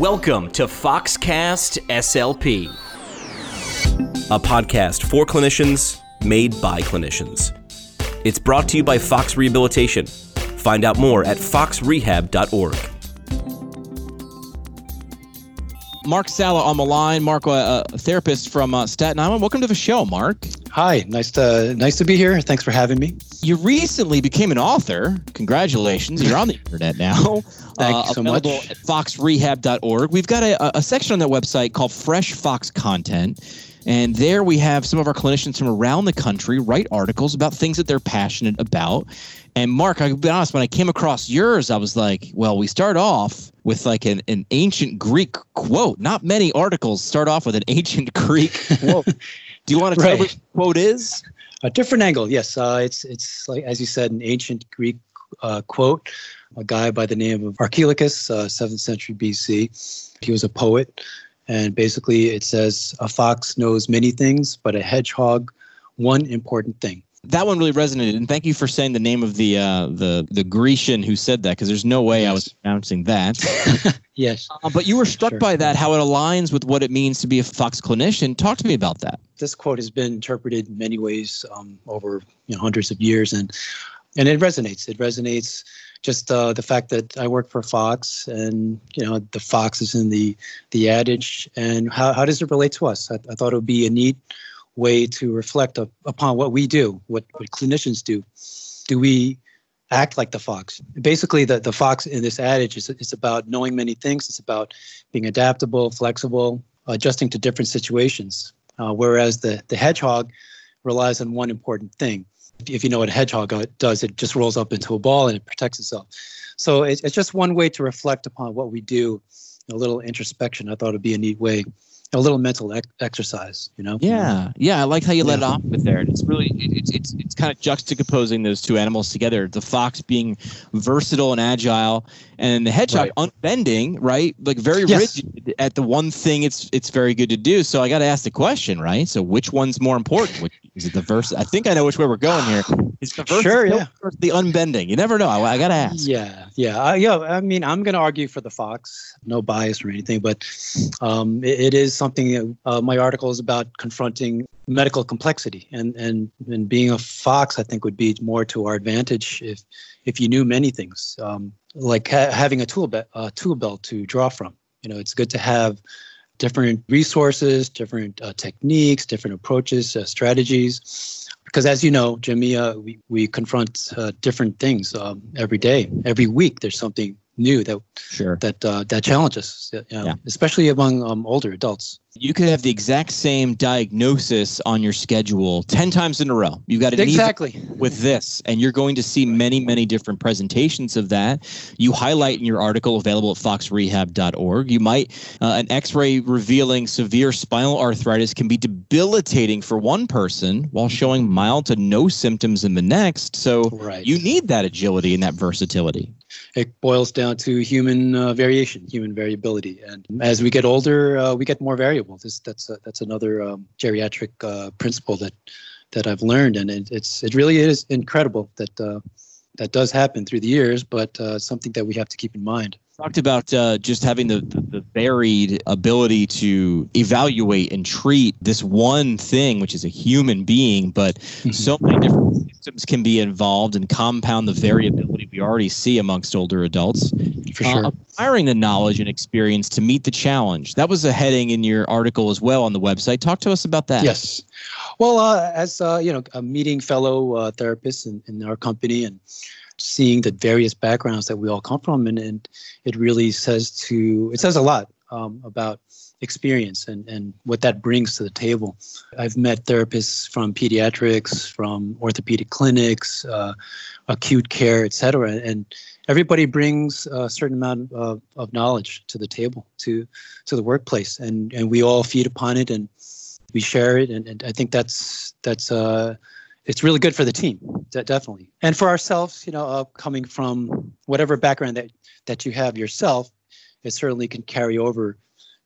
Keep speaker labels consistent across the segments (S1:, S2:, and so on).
S1: Welcome to Foxcast SLP, a podcast for clinicians made by clinicians. It's brought to you by Fox Rehabilitation. Find out more at foxrehab.org.
S2: Mark Sala on the line. Mark, a, a therapist from uh, Staten Island. Welcome to the show, Mark.
S3: Hi, nice to nice to be here. Thanks for having me.
S2: You recently became an author. Congratulations! You're on the internet now.
S3: Thank uh, you so much.
S2: At foxrehab.org. We've got a, a section on that website called Fresh Fox Content. And there we have some of our clinicians from around the country write articles about things that they're passionate about. And Mark, I'll be honest, when I came across yours, I was like, well, we start off with like an, an ancient Greek quote. Not many articles start off with an ancient Greek quote. Do you want to tell
S3: Right.
S2: what the quote is?
S3: A different angle, yes. Uh, it's it's like as you said, an ancient Greek uh, quote. A guy by the name of Archilochus, uh, seventh century BC. He was a poet, and basically it says, "A fox knows many things, but a hedgehog one important thing."
S2: That one really resonated, and thank you for saying the name of the uh, the the Grecian who said that, because there's no way I was
S3: Yes.
S2: pronouncing that.
S3: Yes.
S2: Uh, but you were struck
S3: Sure.
S2: by that, how it aligns with what it means to be a Fox clinician. Talk to me about that.
S3: this quote has been interpreted in many ways um, over you know, hundreds of years, and and it resonates. It resonates just uh, the fact that I work for Fox, and you know the Fox is in the the adage, and how how does it relate to us? I, I thought it would be a neat way to reflect up, upon what we do, what what clinicians do. Do we act like the fox? Basically, the the fox in this adage is is about knowing many things. It's about being adaptable, flexible, adjusting to different situations. Uh, whereas the, the hedgehog relies on one important thing. If, you know what a hedgehog uh, does, it just rolls up into a ball and it protects itself. So it's, it's just one way to reflect upon what we do, a little introspection. I thought it'd be a neat way, a little mental ec- exercise, you know?
S2: Yeah, yeah, I like how you let it off with there. It's really it, it's it's it's kind of juxtaposing those two animals together. The fox being versatile and agile, and the hedgehog
S3: Right.
S2: unbending, right? Like very
S3: Yes.
S2: rigid at the one thing it's it's very good to do. So I got to ask the question, right? So which one's more important? Which, is it the vers? I think I know which way we're going here. Is the
S3: Sure, yeah.
S2: the unbending? You never know. I, I got to ask.
S3: Yeah, yeah, uh, yeah. I mean, I'm going to argue for the fox, no bias or anything, but um, it, it is something. Uh, my article is about confronting medical complexity, and and and being a fox, I think, would be more to our advantage if if you knew many things, um, like ha- having a tool belt, uh, tool belt to draw from. You know, it's good to have different resources, different uh, techniques, different approaches, uh, strategies. Because as you know, Jimmy, uh, we, we confront uh, different things um, every day, every week. There's something new that
S2: Sure.
S3: that uh, that challenges, you know,
S2: Yeah.
S3: especially among um, older adults.
S2: You could have the exact same diagnosis on your schedule 10 times in a row. You've got an
S3: Exactly.
S2: with this, and you're going to see many, many different presentations of that. You highlight in your article available at foxrehab.org. You might, uh, an x ray revealing severe spinal arthritis can be debilitating for one person while showing mild to no symptoms in the next. So
S3: Right.
S2: you need that agility and that versatility.
S3: It boils down to human uh, variation, human variability, and as we get older, uh, we get more variable. This that's uh, that's another um, geriatric uh, principle that that I've learned, and it, it's it really is incredible that uh, that does happen through the years, but uh, something that we have to keep in mind.
S2: Talked about uh, just having the, the, varied ability to evaluate and treat this one thing, which is a human being, but so many different symptoms can be involved and compound the variability we already see amongst older adults.
S3: For
S2: Uh,
S3: sure.
S2: acquiring the knowledge and experience to meet the challenge. That was a heading in your article as well on the website. Talk to us about that.
S3: Yes. Well, uh, as uh, you know, uh, meeting fellow uh, therapists in, in our company and seeing the various backgrounds that we all come from, and, and it really says to it says a lot um, about experience and, and what that brings to the table. I've met therapists from pediatrics, from orthopedic clinics, uh, acute care, et cetera, and everybody brings a certain amount of, of knowledge to the table, to to the workplace, and and we all feed upon it and we share it, and, and I think that's that's uh, it's really good for the team, de- definitely, and for ourselves. You know, uh, coming from whatever background that that you have yourself, it certainly can carry over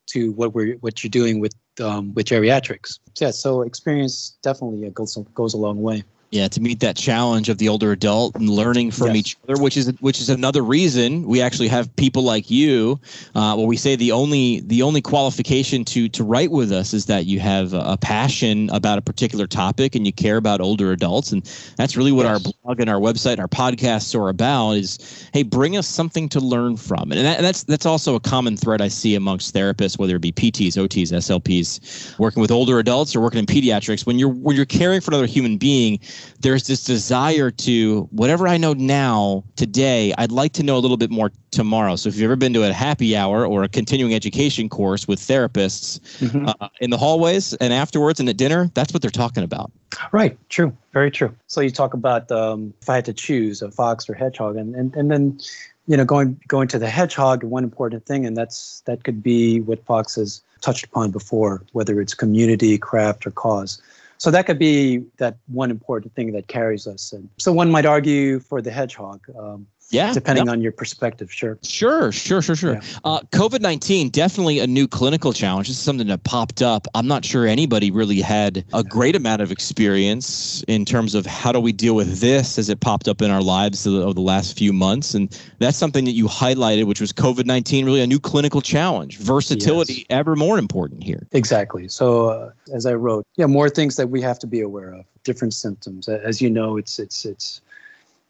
S3: to what we're what you're doing with um, with geriatrics. Yeah, so experience definitely uh, goes goes a long way.
S2: Yeah, to meet that challenge of the older adult and learning from
S3: Yes.
S2: each other, which is which is another reason we actually have people like you. Uh, well, we say the only the only qualification to to write with us is that you have a, passion about a particular topic and you care about older adults, and that's really what
S3: Yes.
S2: our blog and our website, and our podcasts are about. Is hey, bring us something to learn from, and, that, that's that's also a common thread I see amongst therapists, whether it be PTs, OTs, SLPs, working with older adults or working in pediatrics. When you're when you're caring for another human being there's this desire to whatever I know now today, I'd like to know a little bit more tomorrow. So if you've ever been to a happy hour or a continuing education course with therapists
S3: Mhm.
S2: uh, in the hallways and afterwards and at dinner, that's what they're talking about.
S3: Right. True. Very true. So you talk about um, if I had to choose a fox or hedgehog, and, and, and then, you know, going going to the hedgehog, one important thing, and that's that could be what Fox has touched upon before, whether it's community, craft, or cause. So that could be that one important thing that carries us. And so one might argue for the hedgehog, um,
S2: Yeah.
S3: depending on your perspective. Sure.
S2: Sure, sure, sure, sure.
S3: Yeah.
S2: Uh, COVID 19, definitely a new clinical challenge. This is something that popped up. I'm not sure anybody really had a great amount of experience in terms of how do we deal with this as it popped up in our lives over the last few months. And that's something that you highlighted, which was COVID 19, really a new clinical challenge. Versatility, ever more important here.
S3: Exactly. So uh, as I wrote, yeah, more things that we have to be aware of. Different symptoms. As you know, it's it's it's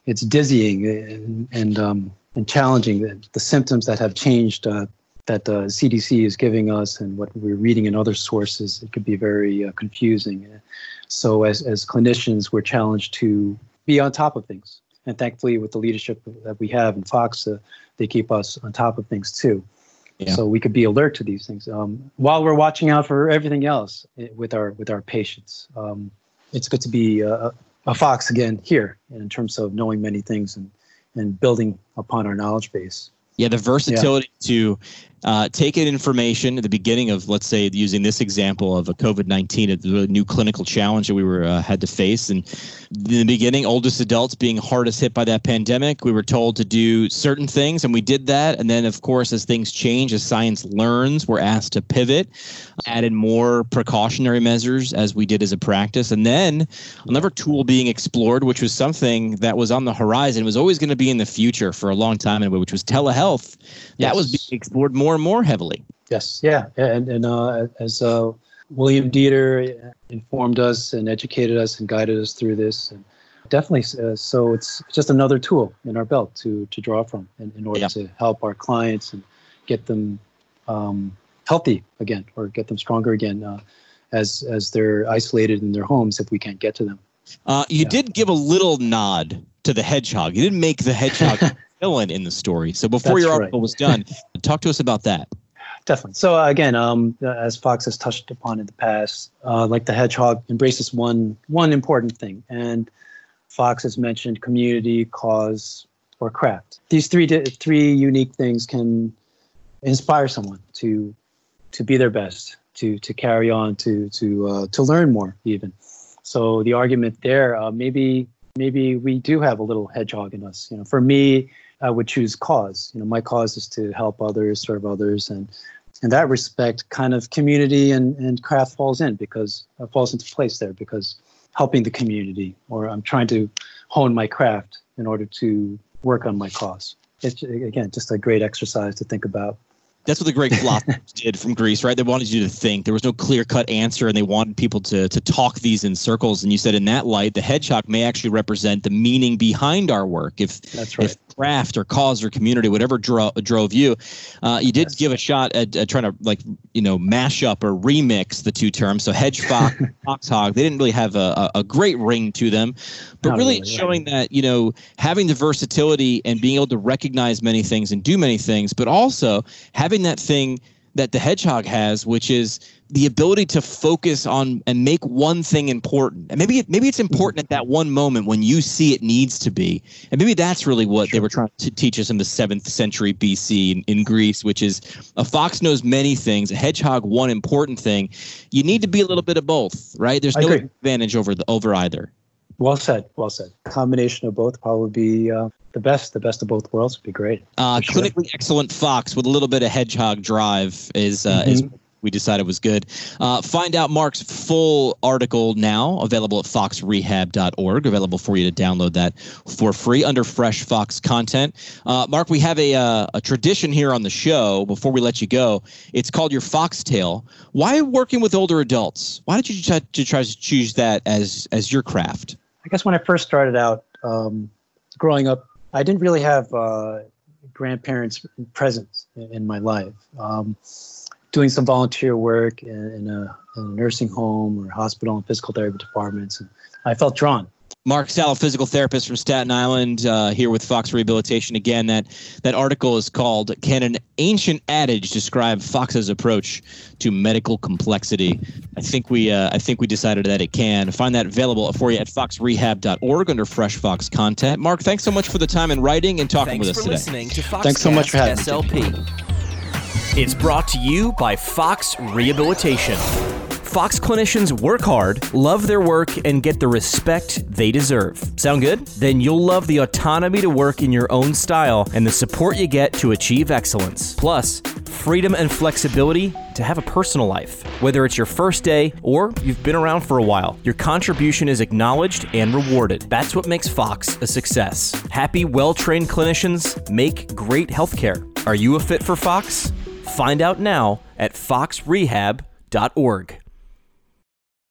S3: it's dizzying and and um, and challenging. The, the symptoms that have changed uh, that uh, CDC is giving us and what we're reading in other sources, it could be very uh, confusing. So as as clinicians, we're challenged to be on top of things. And thankfully, with the leadership that we have in Fox, uh, they keep us on top of things too
S2: Yeah.
S3: so we could be alert to these things um, while we're watching out for everything else eh, with our with our patients. Um, it's good to be a, a fox again here in terms of knowing many things and and building upon our knowledge base.
S2: Yeah, the versatility to uh, take in information at the beginning of, let's say, using this example of a COVID nineteen, a the new clinical challenge that we were uh, had to face, and in the beginning, oldest adults being hardest hit by that pandemic, we were told to do certain things, and we did that. And then, of course, as things change, as science learns, we're asked to pivot, added more precautionary measures as we did as a practice, and then another tool being explored, which was something that was on the horizon, was always going to be in the future for a long time, anyway, which was telehealth. That was being explored more and more heavily.
S3: Yes, yeah, and and uh, as uh, William Dieter informed us and educated us and guided us through this, and definitely. Uh, so it's just another tool in our belt to to draw from in, in order
S2: Yeah.
S3: to help our clients and get them um, healthy again or get them stronger again uh, as as they're isolated in their homes if we can't get to them.
S2: Uh, you
S3: Yeah.
S2: did give a little nod to the hedgehog. You didn't make the hedgehog villain in the story. So before
S3: That's
S2: your
S3: right.
S2: article was done, talk to us about that.
S3: Definitely. So uh, again, um, uh, as Fox has touched upon in the past, uh, like the hedgehog embraces one one important thing, and Fox has mentioned community, cause, or craft. These three three unique things can inspire someone to to be their best, to to carry on, to to uh, to learn more even. So the argument there, uh, maybe maybe we do have a little hedgehog in us. You know, for me, I would choose cause. You know, my cause is to help others, serve others, and in that respect, kind of community and, and craft falls in because uh, falls into place there because helping the community or I'm trying to hone my craft in order to work on my cause. It's again just a great exercise to think about.
S2: That's what the Greek philosophers did from Greece, right? They wanted you to think. There was no clear cut answer, and they wanted people to to talk these in circles. And you said, in that light, the hedgehog may actually represent the meaning behind our work. If
S3: That's right.
S2: if craft or cause or community, whatever dro- drove you, uh, you did
S3: Yes.
S2: give a shot at, at trying to like you know mash up or remix the two terms. So hedge fox, fox hog, they didn't really have a, a, great ring to them, but
S3: Not
S2: really
S3: really,
S2: showing that you know having the versatility and being able to recognize many things and do many things, but also having that thing that the hedgehog has, which is the ability to focus on and make one thing important. And maybe it, maybe it's important at that one moment when you see it needs to be. And maybe that's really what they were trying to teach us in the seventh century BC in, in Greece, which is a fox knows many things, a hedgehog one important thing. You need to be a little bit of both, right? There's no advantage over the over either.
S3: Well said. Well said. Combination of both probably be uh, the best. The best of both worlds would be great.
S2: Uh,
S3: sure.
S2: clinically excellent fox with a little bit of hedgehog drive is uh, is
S3: Mhm.
S2: we decided was good. Uh, find out Mark's full article now, available at foxrehab.org, available for you to download that for free under Fresh Fox content. Uh, Mark, we have a, uh, a tradition here on the show before we let you go. It's called your Foxtail. Why working with older adults? Why did you try to, try to choose that as, as your craft?
S3: I guess when I first started out um, growing up, I didn't really have uh, grandparents present in my life. Um, doing some volunteer work in, in, a, in, a, nursing home or hospital and physical therapy departments, and I felt drawn.
S2: Mark Sala, physical therapist from Staten Island, uh, here with Fox Rehabilitation. Again, that that article is called "Can an Ancient Adage Describe Fox's Approach to Medical Complexity?" I think we uh, I think we decided that it can. Find that available for you at foxrehab.org under Fresh Fox content. Mark, thanks so much for the time and writing and talking
S1: thanks
S2: with us
S1: for
S2: today.
S1: Listening to Foxcast
S3: thanks so much for having
S1: SLP.
S3: me.
S1: It's brought to you by Fox Rehabilitation. Fox clinicians work hard, love their work, and get the respect they deserve. Sound good? Then you'll love the autonomy to work in your own style and the support you get to achieve excellence. Plus, freedom and flexibility to have a personal life. Whether it's your first day or you've been around for a while, your contribution is acknowledged and rewarded. That's what makes Fox a success. Happy, well trained clinicians make great healthcare. Are you a fit for Fox? Find out now at foxrehab.org.